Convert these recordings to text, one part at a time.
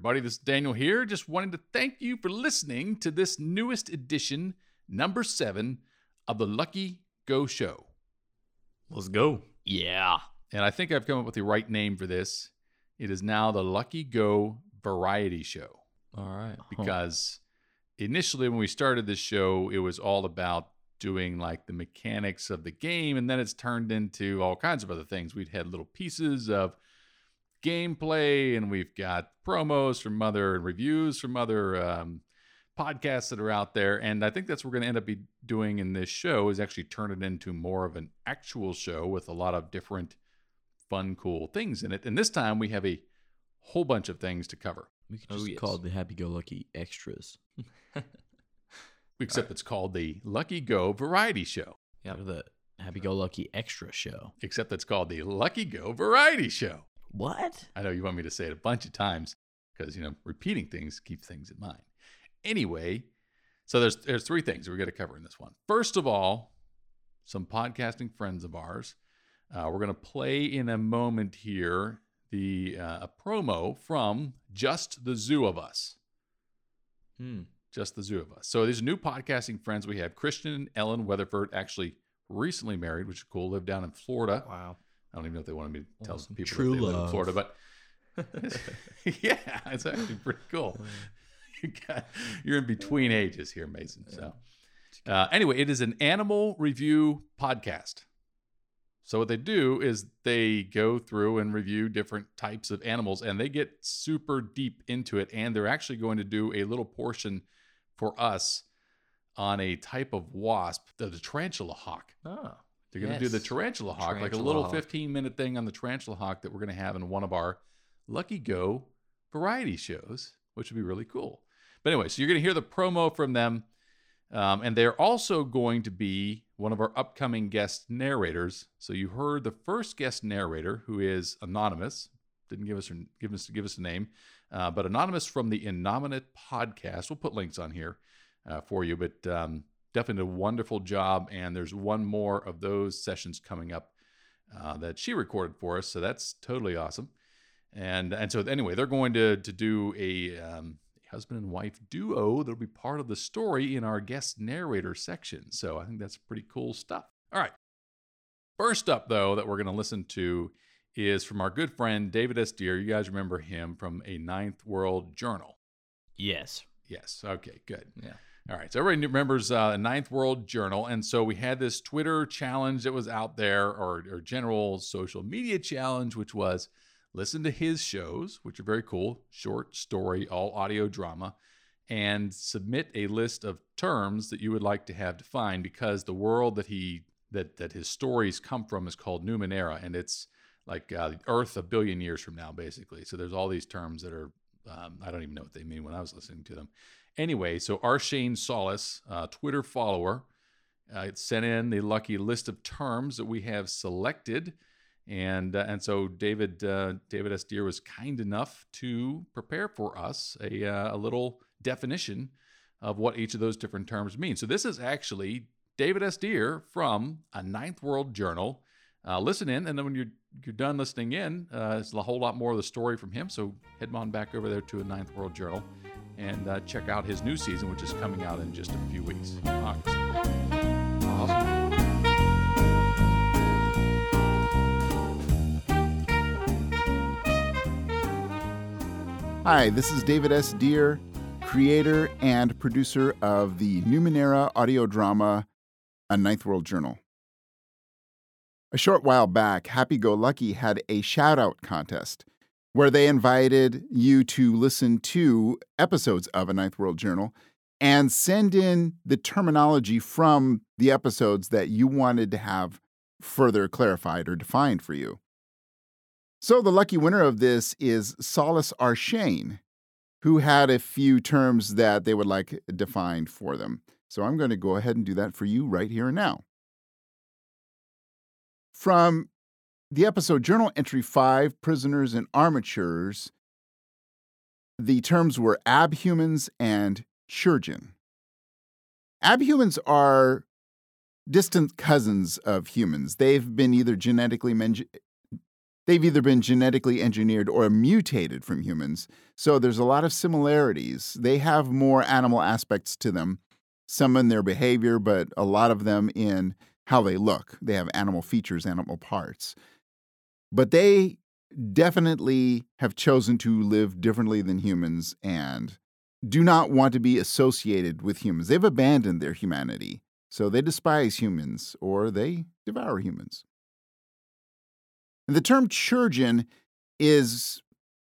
Everybody, this is Daniel here. Just wanted to thank you for listening to this newest edition, number seven, of the Lucky Go Show. Let's go. Yeah. And I think I've come up with the right name for this. It is now the Lucky Go Variety Show All right. because initially, when we started this show, it was all about doing like the mechanics of the game, and then it's turned into all kinds of other things. We'd had little pieces of gameplay, and we've got promos from other and reviews from other um, podcasts that are out there. And I think that's what we're going to end up be doing in this show is actually turn it into more of an actual show with a lot of different fun, cool things in it. And this time we have a whole bunch of things to cover. We could Oh, just yes. call it the Happy Go Lucky Extras. Except it's called the Lucky Go Variety Show. Yeah, the Happy Go Lucky Extra Show. Except it's called the Lucky Go Variety Show. What? I know you want me to say it a bunch of times because you know repeating things keeps things in mind. Anyway, so there's there's three things we're going to cover in this one. First of all, some podcasting friends of ours. Uh, we're going to play in a moment here the uh, a promo from Just the Zoo of Us. Hmm. Just the Zoo of Us. So these are new podcasting friends we have. Christian and Ellen Weatherford actually recently married, which is cool. Live down in Florida. Wow. I don't even know if they wanted me to tell Awesome. people True that they live in. Florida, but yeah, it's actually pretty cool. You got, you're in between ages here, Mason. So, uh, anyway, it is an animal review podcast. So, what they do is they go through and review different types of animals and they get super deep into it. And they're actually going to do a little portion for us on a type of wasp, the, the tarantula hawk. Oh. They're going to do the tarantula hawk, like a little hawk. 15 minute thing on the tarantula hawk that we're going to have in one of our Lucky Go variety shows, which would be really cool. But anyway, so you're going to hear the promo from them. Um, and they're also going to be one of our upcoming guest narrators. So you heard the first guest narrator, who is anonymous, didn't give us her, give us give us a name, uh, but anonymous from the Innominate podcast. We'll put links on here uh, for you, but um, definitely did a wonderful job. And there's one more of those sessions coming up uh, that she recorded for us, so that's totally awesome. And and so anyway, they're going to to do a um, husband and wife duo that'll be part of the story in our guest narrator section. So I think that's pretty cool stuff. All right. First up, though, that we're going to listen to is from our good friend David S. Deer. You guys remember him from a Ninth World Journal. Yes. Yes. Okay, good. Yeah. All right. So everybody remembers uh, Ninth World Journal. And so we had this Twitter challenge that was out there, or, or general social media challenge, which was listen to his shows, which are very cool, short story, all audio drama, and submit a list of terms that you would like to have defined because the world that he that that his stories come from is called Numenera, and it's like uh, Earth a billion years from now, basically. So there's all these terms that are um, I don't even know what they mean when I was listening to them. Anyway, so Arshane Solis, uh, Twitter follower, uh, sent in the lucky list of terms that we have selected, and uh, and so David uh, David S. Deer was kind enough to prepare for us a uh, a little definition of what each of those different terms mean. So this is actually David S. Deer from a Ninth World Journal. Uh, listen in, and then when you're you're done listening in, uh, it's a whole lot more of the story from him. So head on back over there to a Ninth World Journal and uh, check out his new season, which is coming out in just a few weeks. Awesome. Hi, this is David S. Deer, creator and producer of the Numenera audio drama, A Ninth World Journal. A short while back, Happy Go Lucky had a shout out contest where they invited you to listen to episodes of A Ninth World Journal and send in the terminology from the episodes that you wanted to have further clarified or defined for you. So the lucky winner of this is Solace Arshane, who had a few terms that they would like defined for them. So I'm going to go ahead and do that for you right here and now. From the episode Journal Entry 5 Prisoners and Armatures, the terms were abhumans and chirurgeon. Abhumans are distant cousins of humans. They've been either genetically men- they've either been genetically engineered or mutated from humans. So there's a lot of similarities. They have more animal aspects to them, some in their behavior, but a lot of them in how they look. They have animal features, animal parts. But they definitely have chosen to live differently than humans and do not want to be associated with humans. They've abandoned their humanity. So they despise humans or they devour humans. And the term chirurgeon is,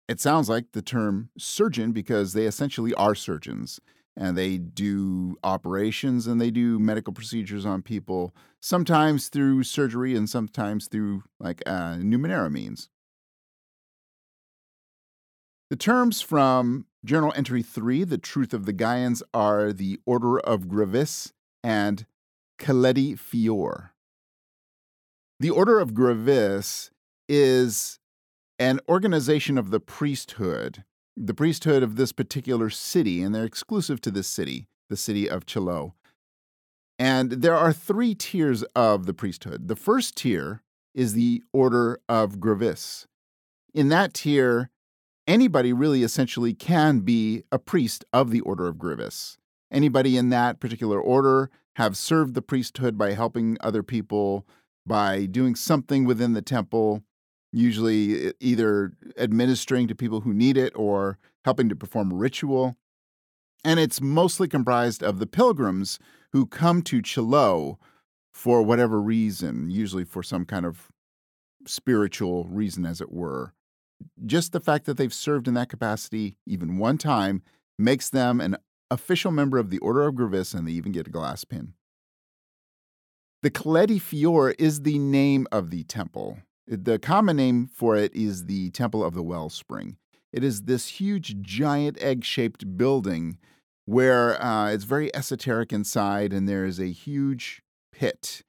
it sounds like the term surgeon because they essentially are surgeons and they do operations and they do medical procedures on people, sometimes through surgery and sometimes through like uh, Numenera means. The terms from Journal Entry 3, The Truth of the Gaians, are the Order of Gravis and Caledi Fior. The Order of Gravis is an organization of the priesthood, the priesthood of this particular city, and they're exclusive to this city, the city of Chilo. And there are three tiers of the priesthood. The first tier is the Order of Gravis. In that tier, anybody really essentially can be a priest of the Order of Gravis. Anybody in that particular order have served the priesthood by helping other people, by doing something within the temple, usually either administering to people who need it or helping to perform a ritual. And it's mostly comprised of the pilgrims who come to Chilo for whatever reason, usually for some kind of spiritual reason, as it were just the fact that they've served in that capacity even one time makes them an official member of the Order of Gravis, and they even get a glass pin. The Caledi Fior is the name of the temple. The common name for it is the Temple of the Wellspring. It is this huge, giant egg shaped building where uh, it's very esoteric inside, and there is a huge pit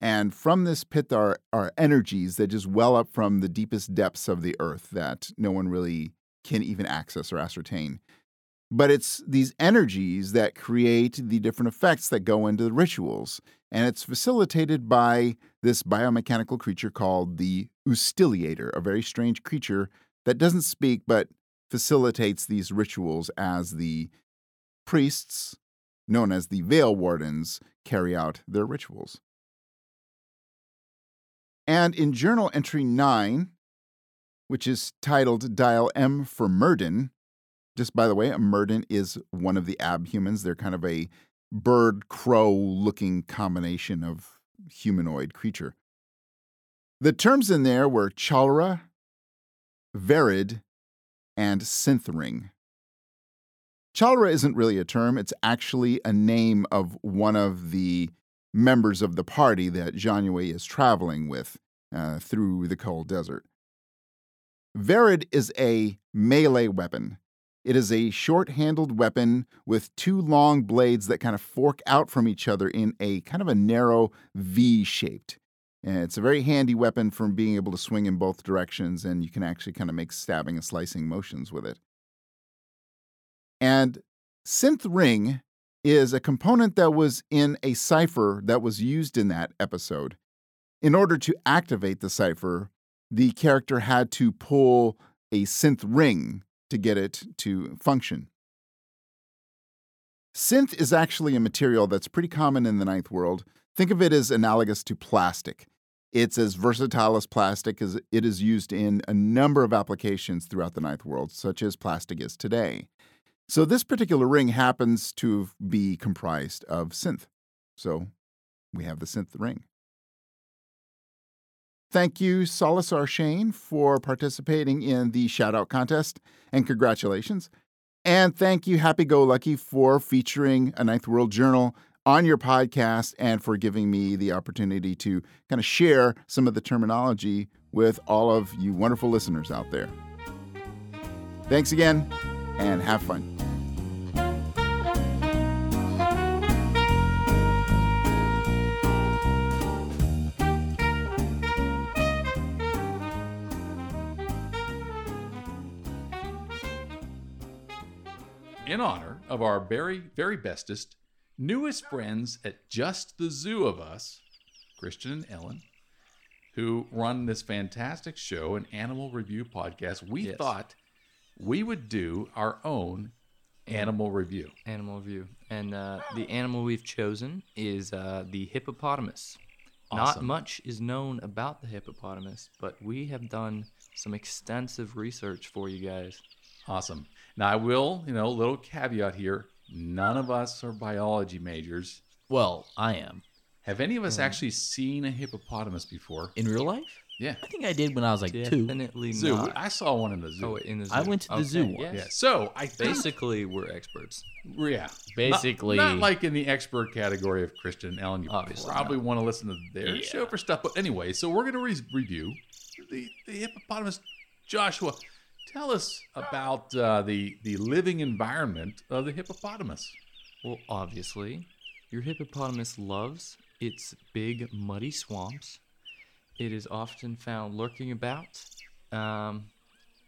and from this pit are, are energies that just well up from the deepest depths of the earth that no one really can even access or ascertain. But it's these energies that create the different effects that go into the rituals. And it's facilitated by this biomechanical creature called the Ustiliator, a very strange creature that doesn't speak but facilitates these rituals as the priests, known as the Veil Wardens, carry out their rituals. And in journal entry 9, which is titled Dial M for Murden, just by the way, a Murden is one of the abhumans. They're kind of a bird crow looking combination of humanoid creature. The terms in there were cholera, verid, and synthring. Cholera isn't really a term, it's actually a name of one of the members of the party that Janue is traveling with uh, through the cold desert. Verid is a melee weapon. It is a short handled weapon with two long blades that kind of fork out from each other in a kind of a narrow V shaped. And it's a very handy weapon from being able to swing in both directions, and you can actually kind of make stabbing and slicing motions with it. And Synth Ring is a component that was in a cipher that was used in that episode. In order to activate the cipher, the character had to pull a synth ring to get it to function. Synth is actually a material that's pretty common in the ninth world. Think of it as analogous to plastic. It's as versatile as plastic as it is used in a number of applications throughout the ninth world, such as plastic is today. So this particular ring happens to be comprised of synth. So we have the synth ring. Thank you, Solisar Shane, for participating in the shout out contest, and congratulations. And thank you, Happy Go Lucky, for featuring a Ninth World Journal on your podcast and for giving me the opportunity to kind of share some of the terminology with all of you wonderful listeners out there. Thanks again, and have fun. Of our very, very bestest, newest friends at Just the Zoo of Us, Christian and Ellen, who run this fantastic show, an animal review podcast. We Yes. thought we would do our own animal review. Animal review. And uh, the animal we've chosen is uh, the hippopotamus. Awesome. Not much is known about the hippopotamus, but we have done some extensive research for you guys. Awesome. Now, I will, you know, a little caveat here. None of us are biology majors. Well, I am. Have any of us hmm. actually seen a hippopotamus before? In real life? Yeah. I think I did when I was like two. Definitely Zoo. not. I saw one in the zoo. Oh, in the zoo. I went to the Okay, zoo yes. yeah. So I think, Basically, we're experts. yeah, Not- Basically- not, like in the expert category of Christian and Ellen. You Obviously probably want to listen to their Yeah. show for stuff. But anyway, so we're going to re- review the, the hippopotamus. Joshua, tell us about uh, the the living environment of the hippopotamus. Well, obviously, your hippopotamus loves its big, muddy swamps. It is often found lurking about. Um,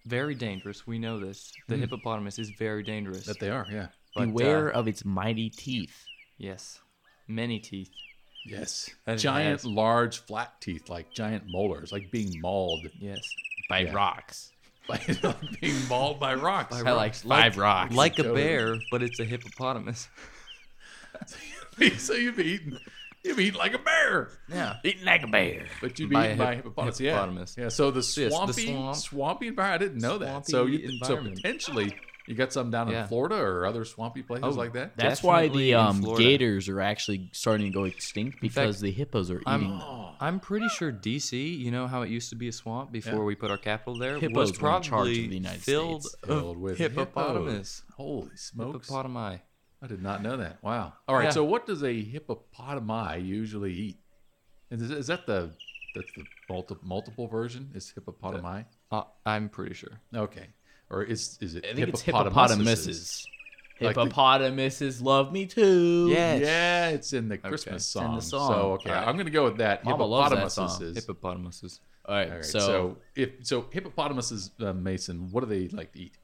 very dangerous. We know this. The Hmm. hippopotamus is very dangerous. That they are, yeah. but, uh, Beware of its mighty teeth. yes, many teeth. Yes. That Giant, large, flat teeth, like giant molars, like being mauled Yes, By Yeah. rocks. by being mauled by rocks. By I like five rocks. like a Totally. bear, but it's a hippopotamus. so you'd be eating, you'd be eating like a bear. Yeah. Eating like a bear. But you'd be By a eaten by a hippopotamus. hippopotamus. Yeah. Yeah. So the Yes, the swampy, swamp. swampy environment. I didn't know that. So you, so potentially you got some down in Florida or other swampy places Oh, like that. That's why the um, gators are actually starting to go extinct because fact, the hippos are I'm- eating them. Oh, I'm pretty sure DC, you know how it used to be a swamp before Yeah. we put our capital there, Hippos was were in charge of probably the United filled, States. filled with hippopotamus. hippos. Holy smokes! Hippopotami. I did not know that. Wow. All right. Yeah. So what does a hippopotami usually eat? Is, is that the that's the multi, multiple version? Is hippopotami? Uh, I'm pretty sure. Okay. Or is is it I think it's hippopotamuses? hippopotamuses. Like the- love me too. Yes. Yeah, it's in the Christmas it's song. in the song. So okay, All right. I'm gonna go with that. Mama loves that song. Hippopotamuses. Hippopotamuses. All right. All right. so, So, if so, hippopotamuses, uh, Mason. What do they like to eat?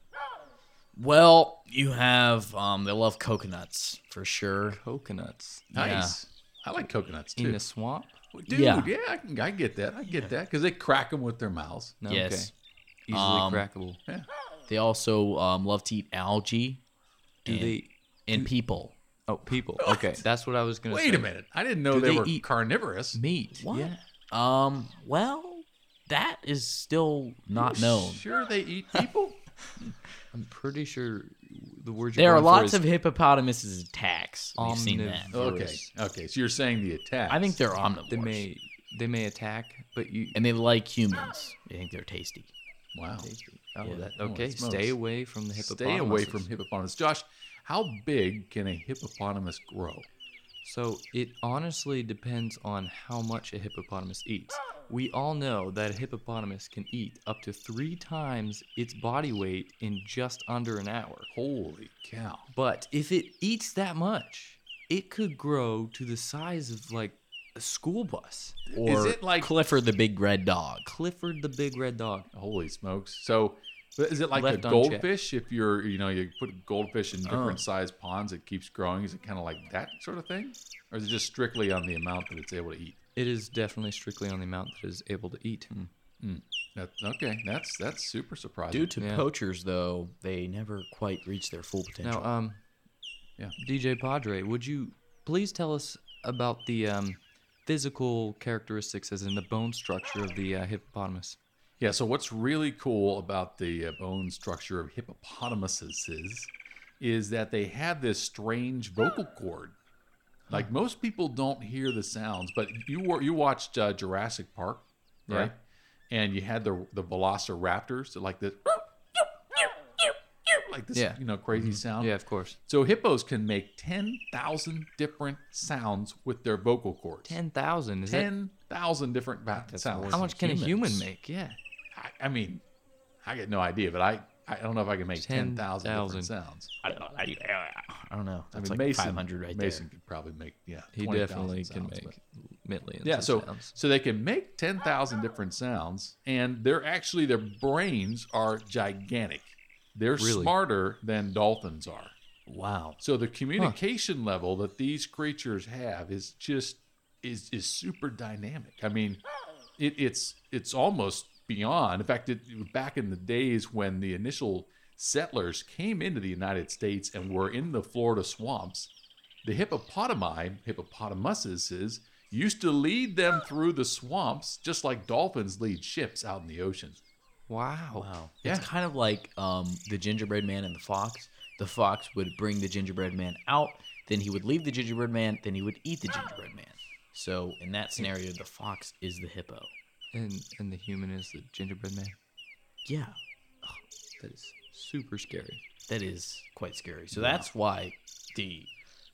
well, you have um, they love coconuts for sure. Coconuts. Nice. I like coconuts too. In the swamp? Dude, Yeah. yeah, I, can, I get that. I get that because they crack them with their mouths. No, Yes. Okay. Easily Um, crackable. Yeah. They also um, love to eat algae. Do and, they? and people? Oh, people. Okay, that's what I was gonna say. Wait a minute. I didn't know Do they, they were eat carnivorous. Meat. What? Yeah. Um. Well, that is still not known. Sure, they eat people. I'm pretty sure the word. There are lots of hippopotamuses attacks. We've seen that. Okay. Okay. So you're saying the attack? I think they're omnivores. They may they may attack, but you. and they like humans. They think they're tasty. Wow. Oh, Yeah. that, oh, okay. smokes. Stay away from the hippopotamus. Stay away from hippopotamus. Josh, how big can a hippopotamus grow? So it honestly depends on how much a hippopotamus eats. We all know that a hippopotamus can eat up to three times its body weight in just under an hour. Holy cow. But if it eats that much, it could grow to the size of like school bus. Or is it like- Clifford the big red dog? Clifford the big red dog. Holy smokes. So is it like a goldfish? If you're, you know, you put goldfish in different Oh. sized ponds, it keeps growing. Is it kind of like that sort of thing? Or is it just strictly on the amount that it's able to eat? It is definitely strictly on the amount that it is able to eat. That, okay, that's that's super surprising. Due to Yeah. poachers, though, they never quite reach their full potential. Now, um, Yeah. DJ Padre, would you please tell us about the um, physical characteristics, as in the bone structure of the uh, hippopotamus? Yeah, so what's really cool about the uh, bone structure of hippopotamuses is, is that they have this strange vocal cord. Like most people don't hear the sounds, but you were, you watched uh, Jurassic Park, Yeah. right? And you had the the Velociraptors, like this, like this, Yeah. you know, crazy mm-hmm. sound. Yeah, of course. So hippos can make ten thousand different sounds with their vocal cords. Ten thousand. Is that Ten thousand different va- sounds. how much can a human make? Yeah. I, I mean, I get no idea, but I, I don't know if I can make 10,000 10,000. different sounds. I don't know. I, I don't know. I That's mean, like Mason, 500 right Mason could probably make, yeah, He 20,000 definitely can sounds, make but- millions. Yeah, so sounds. so they can make 10,000 different sounds, and they're actually, their brains are gigantic. They're Really? smarter than dolphins are. Wow. So the communication level that these creatures have is just is is super dynamic. I mean, it, it's it's almost beyond. In fact, it, back in the days when the initial settlers came into the United States and were in the Florida swamps, the hippopotami, hippopotamuses, used to lead them through the swamps just like dolphins lead ships out in the ocean. Wow. Wow. Yeah. It's kind of like um, the gingerbread man and the fox. The fox would bring the gingerbread man out, then he would leave the gingerbread man, then he would eat the gingerbread man. So in that scenario, the fox is the hippo. And and the human is the gingerbread man. Yeah, That is super scary. that is quite scary. So that's why the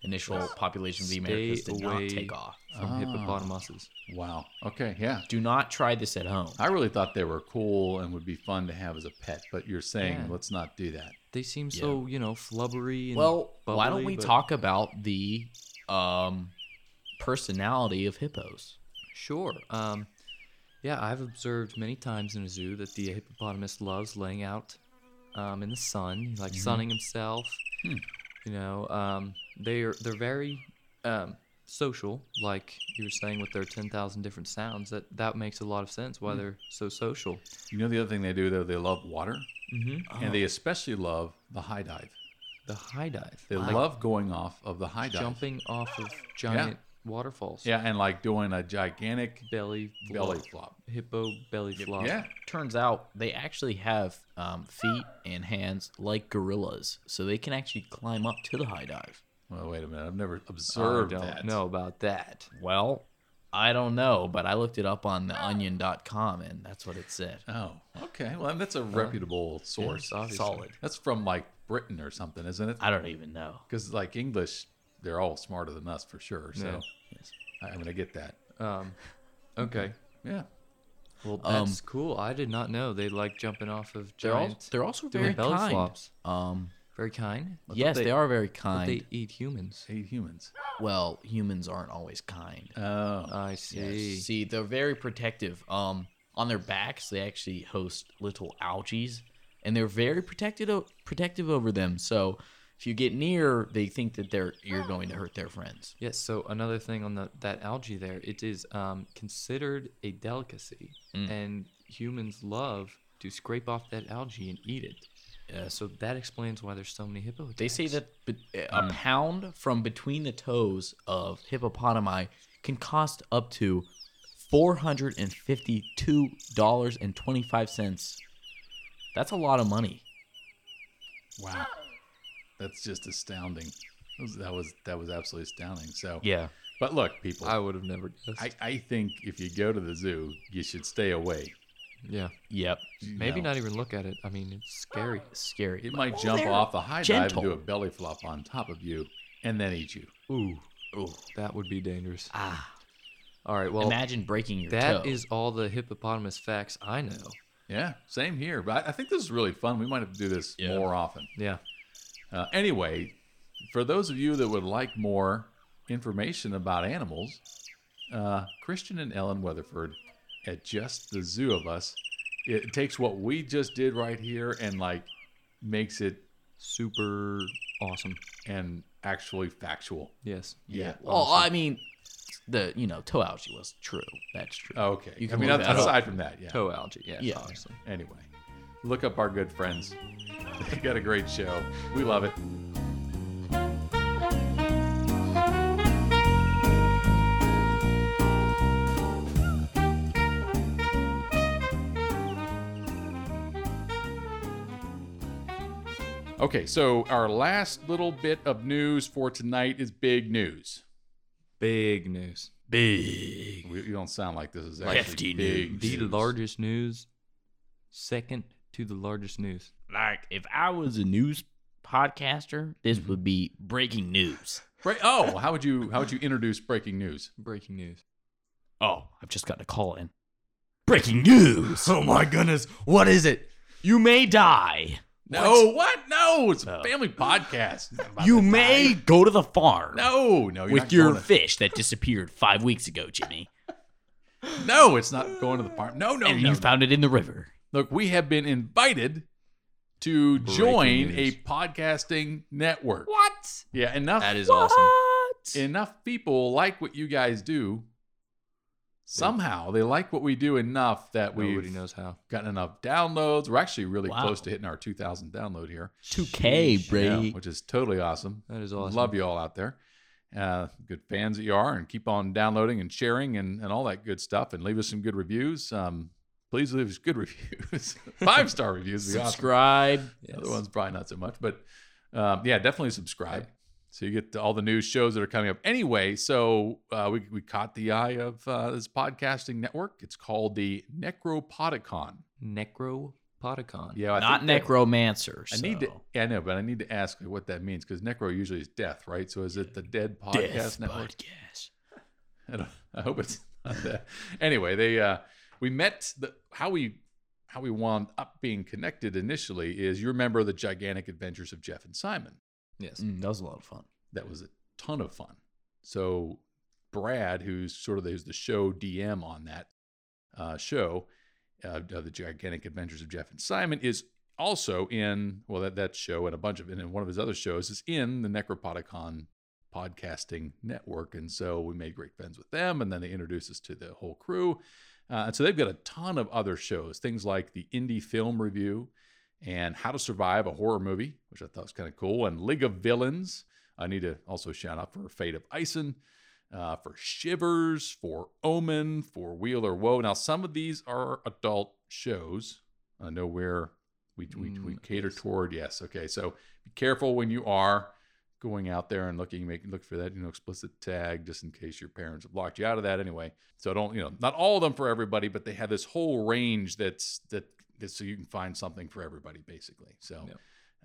initial population of the Americas Stay did not away. take off. From Ah. hippopotamuses. Wow. Okay. Yeah. Do not try this at home. I really thought they were cool and would be fun to have as a pet, but you're saying Yeah. let's not do that. They seem so, you know, flubbery and Well, why don't bubbly, we but- talk about the um, personality of hippos? Sure. Um, yeah, I've observed many times in a zoo that the hippopotamus loves laying out um, in the sun, like sunning himself. You know, um, they're they're very um, social, like you were saying with their ten thousand different sounds. That that makes a lot of sense why they're so social. You know the other thing they do though, they love water, Mm-hmm. and they especially love the high dive. The high dive, They like love going off of the high dive. jumping off of giant waterfalls. Yeah, and like doing a gigantic belly belly flop. flop. hippo belly flop. Yeah. Turns out they actually have um, feet and hands like gorillas, so they can actually climb up to the high dive. Well, wait a minute. I've never observed I don't that. know about that. Well, I don't know, but I looked it up on the theonion.com and that's what it said. Oh, okay. Well, that's a reputable source. Solid. That's from like Britain or something, isn't it? I don't even know. Because like English, they're all smarter than us for sure. So Yeah. I- I'm gonna get that. Um, okay. Yeah. Well, Um, that's cool. I did not know they like jumping off of They're, al- giant. they're also doing very belly kind. flops. Um, Very kind. I yes, they, are very kind. they eat humans. They eat humans. well, humans aren't always kind. Oh. I Yes. see. See, they're very protective. Um, on their backs, they actually host little algaes, and they're very protected protective over them. So, if you get near, they think that they're you're going to hurt their friends. Yes. So another thing on the that algae there, it is um, considered a delicacy, Mm. and humans love to scrape off that algae and eat it. Uh, so that explains why there's so many hippo. They say that be- a pound from between the toes of hippopotami can cost up to four hundred and fifty-two dollars and twenty-five cents. That's a lot of money. Wow. That's just astounding. That was- That was that was absolutely astounding. So Yeah. But look, people, I would have never guessed. I, I think if you go to the zoo, you should stay away. yeah. Yep. You Maybe know, not even look at it. I mean, it's scary. Scary. It might Oh, jump off the high dive and do a belly flop on top of you, and then eat you. Ooh. Ooh. That would be dangerous. Ah. All right. Well, Imagine breaking your that toe. is all the hippopotamus facts I know. Yeah, same here. But I, I think this is really fun. We might have to do this Yeah. more often. Yeah. Uh, anyway, for those of you that would like more information about animals, uh, Christian and Ellen Weatherford at Just the Zoo of Us, it takes what we just did right here and like makes it Super awesome. and actually factual. Yes. Yeah. well, I mean, the you know toe algae was true. That's true. Okay. You I can mean, that up. aside from that, yeah. Toe algae. Yeah. Yeah. Obviously. Anyway, look up our good friends. They got a great show. We love it. Okay, so our last little bit of news for tonight is big news. Big news. Big. We, you don't sound like this is Like actually hefty big news. The largest news. Second to the largest news. Like if I was a news podcaster, this mm-hmm. would be breaking news. Oh, how would you how would you introduce breaking news? Breaking news. Oh, I've just got a call in. Breaking news. Oh my goodness. What is it? You may die. No, what? No, it's a family podcast. You may die. go to the farm No, no, you're with not your going to- fish that disappeared five weeks ago, Jimmy. no, it's not going to the farm. No, no, and no. you no. found it in the river. Look, we have been invited to Breaking join a podcasting network. What? Yeah, enough That is awesome. Enough people like what you guys do. somehow they like what we do enough that we've knows how. gotten enough downloads. We're actually really Wow. close to hitting our 2,000 download here, 2K, Sheesh. Brady. Yeah, which is totally awesome. That is awesome. Love you all out there. Uh, good fans that you are, and keep on downloading and sharing and, and all that good stuff. And leave us some good reviews. Um, please leave us good reviews, five star reviews. would be awesome. Subscribe. Yes. The other ones probably not so much, but um, yeah, definitely subscribe. So you get all the new shows that are coming up. Anyway, so uh, we we caught the eye of uh, this podcasting network. It's called the Necropodicon. Necropodicon. Yeah, I Not necromancer. I need to. Yeah, I know, but I need to ask what that means because necro usually is death, right? So is it the Dead Podcast Death Network? podcast. I, don't, I hope it's not that. Anyway, they uh, we met the how we how we wound up being connected initially is you remember the gigantic adventures of Jeff and Simon. Yes. Mm, that was a lot of fun. That was a ton of fun. So Brad, who's sort of the, who's the show DM on that uh, show uh, of the gigantic adventures of Jeff and Simon, is also in well that that show and a bunch of and in one of his other shows is in the Necropodicon podcasting network, and so we made great friends with them, and then they introduced us to the whole crew, uh, and so they've got a ton of other shows, things like the Indie Film Review and How to Survive a Horror Movie, which I thought was kind of cool, and League of Villains. I need to also shout out for Fate of Ison, uh, for Shivers, for Omen, for Wheel or Woe. Now, some of these are adult shows. I know where we, we, we Mm, cater toward. Yes. Okay. So be careful when you are going out there and looking, make look for that, you know, explicit tag just in case your parents have locked you out of that anyway. So don't, you know, not all of them for everybody, but they have this whole range that's that, that so you can find something for everybody basically. So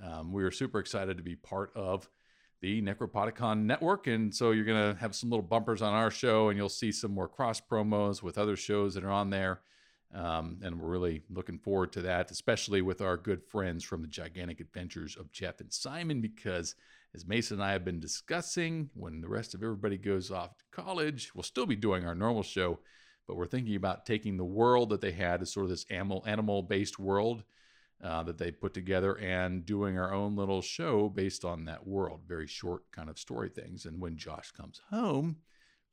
um, we are super excited to be part of the Necropodicon network. And so you're going to have some little bumpers on our show and you'll see some more cross promos with other shows that are on there. Um, and we're really looking forward to that, especially with our good friends from the Gigantic Adventures of Jeff and Simon, because as Mason and I have been discussing, when the rest of everybody goes off to college, we'll still be doing our normal show, but we're thinking about taking the world that they had as sort of this animal animal based world uh, that they put together and doing our own little show based on that world. Very short kind of story things. And when Josh comes home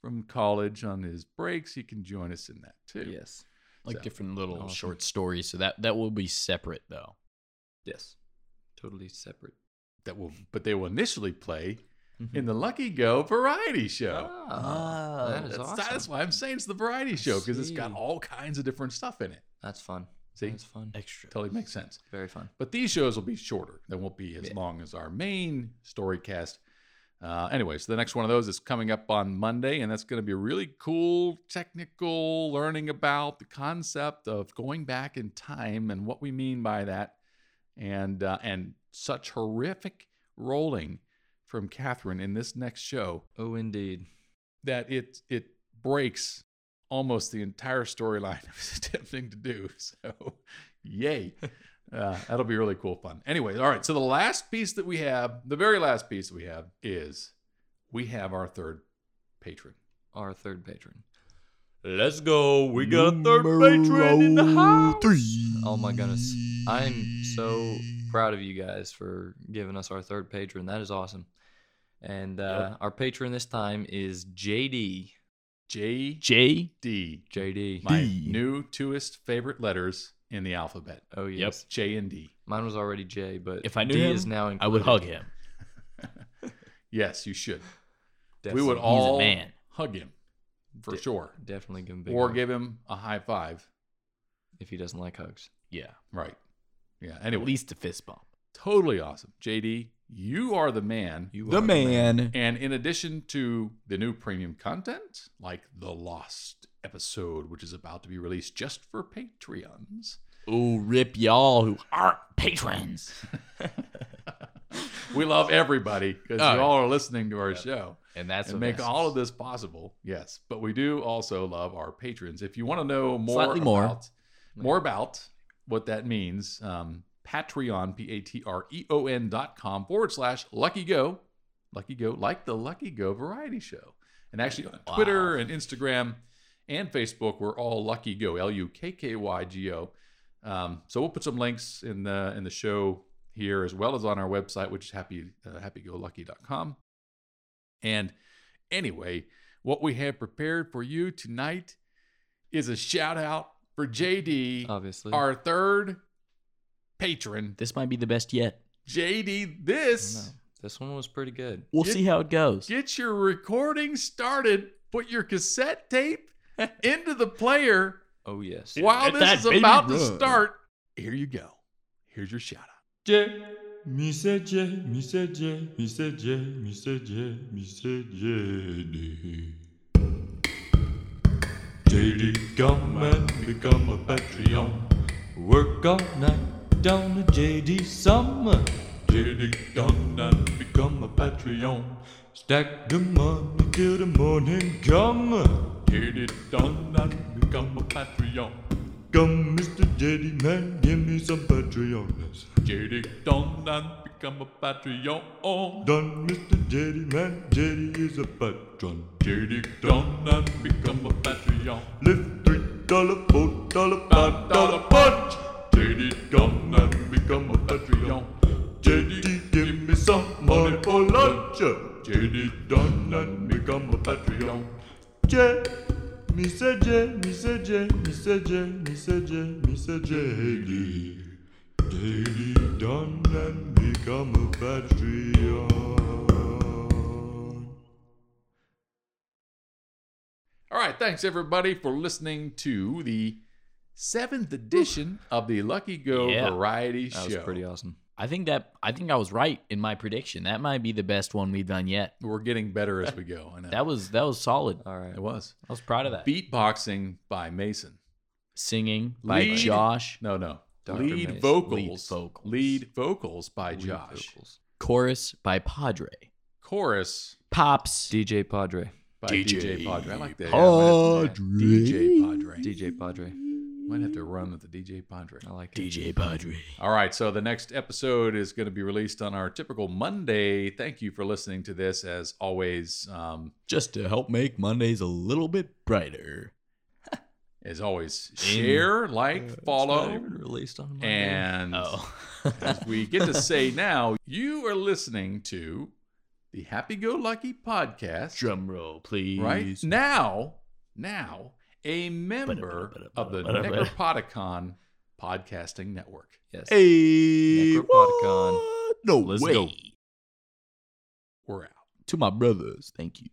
from college on his breaks, he can join us in that too. Yes. Like So, different little awesome. short stories. So that that will be separate though. Yes. Totally separate. That will, but they will initially play Mm-hmm. in the Lucky Go variety show. Ah, that is that's, awesome. that's why I'm saying it's the variety show because it's got all kinds of different stuff in it. That's fun. See, That's fun. Extra. totally makes sense. Very fun. But these shows will be shorter. They won't be as Yeah. long as our main story cast. Uh, anyway, so the next one of those is coming up on Monday, and that's going to be a really cool, technical, learning about the concept of going back in time and what we mean by that, and uh, and such horrific rolling from Catherine in this next show Oh, indeed. that it it breaks almost the entire storyline I was attempting to do. So, yay. Uh, that'll be really cool fun. Anyway, all right. So the last piece that we have, the very last piece that we have is we have our third patron. Our third patron. Let's go. We got a third patron in the house. Three. Oh my goodness. I'm so proud of you guys for giving us our third patron. That is awesome. And uh, our patron this time is JD. J J. D. JD. My D. new twoest favorite letters in the alphabet. Oh, yes. J and D. Mine was already J, but If I knew D him, is now included. I would hug him. Yes, you should. Definitely, we would a all man. hug him for Di- sure, definitely give him a big or hug give him a high five. if he doesn't like hugs. Yeah. Right. Yeah. At least a fist bump. totally awesome. JD, you are the man. You The are man. And in addition to the new premium content, like the Lost episode, which is about to be released just for Patreons, Ooh, rip y'all who aren't patrons. we love everybody because Oh, you all are listening to our show And that's and what make all of this possible. Yes, but we do also love our patrons. If you want to know more Slightly more. about more about what that means, um, Patreon, P A T R E O N dot com forward slash Lucky Go, Lucky Go, like the Lucky Go variety show. And actually on Twitter and Instagram and Facebook, we're all Lucky Go, L U K K Y G O. Um, so we'll put some links in the in the show here as well as on our website, which is happy uh, happygolucky.com. And anyway, what we have prepared for you tonight is a shout out for JD, Obviously. our third patron. This might be the best yet. JD, this this one was pretty good. We'll Get- see how it goes. get your recording started. Put your cassette tape into the player Oh yes. while Let this that is baby about to start. Here you go. Here's your shout out. J, me say J, me say J, me say J, me say J, me say JD. JD, come and become a Patreon. Work all night down to JD Summer. JD, come and become a Patreon. Stack the money till the morning come. Get it done and become a Patreon. Come, Mr. JD man, give me some Patreon. Yes. JD done and become a Patreon. Done, Mr. JD man, JD is a patron. JD done and become a Patreon. Lift three dollar, four dollar, five dollar punch. JD done and become a Patreon. JD, give me some money for lunch. JD done and become a Patreon. J. Me say J, me say J, me say J, me say J, me say JD. JD done and become a Patreon. All right, thanks everybody for listening to the seventh edition of the Lucky Go Yeah. Variety That Show. was pretty awesome. I think that I think I was right in my prediction. That might be the best one we've done yet. We're getting better as we go. I know. That was that was solid. All right. it was I was proud of that. beatboxing by Mason. Singing by Lead- Josh. No, no. Dr. Lead Mason. vocals. Lead vocals. Lead vocals by Lead Josh. vocals. Chorus by Padre. Chorus Pops. DJ Padre. by DJ DJ, Padre. I like that. Yeah, I might have to- Padre. DJ Padre. DJ Padre. Might have to run with the DJ Padre. I like it. DJ Padre. All right, so the next episode is going to be released on our typical Monday. Thank you for listening to this. As always, um, Just to help make Mondays a little bit brighter. as always, share, like, It's not follow, even released on Monday. and Oh. as we get to say now, you are listening to the Happy Go Lucky podcast. Drum roll, please. right now, now a member of the Necropodicon podcasting network. yes. Hey. Necropodicon. what? No Let's way. go. We're out. To my brothers, thank you.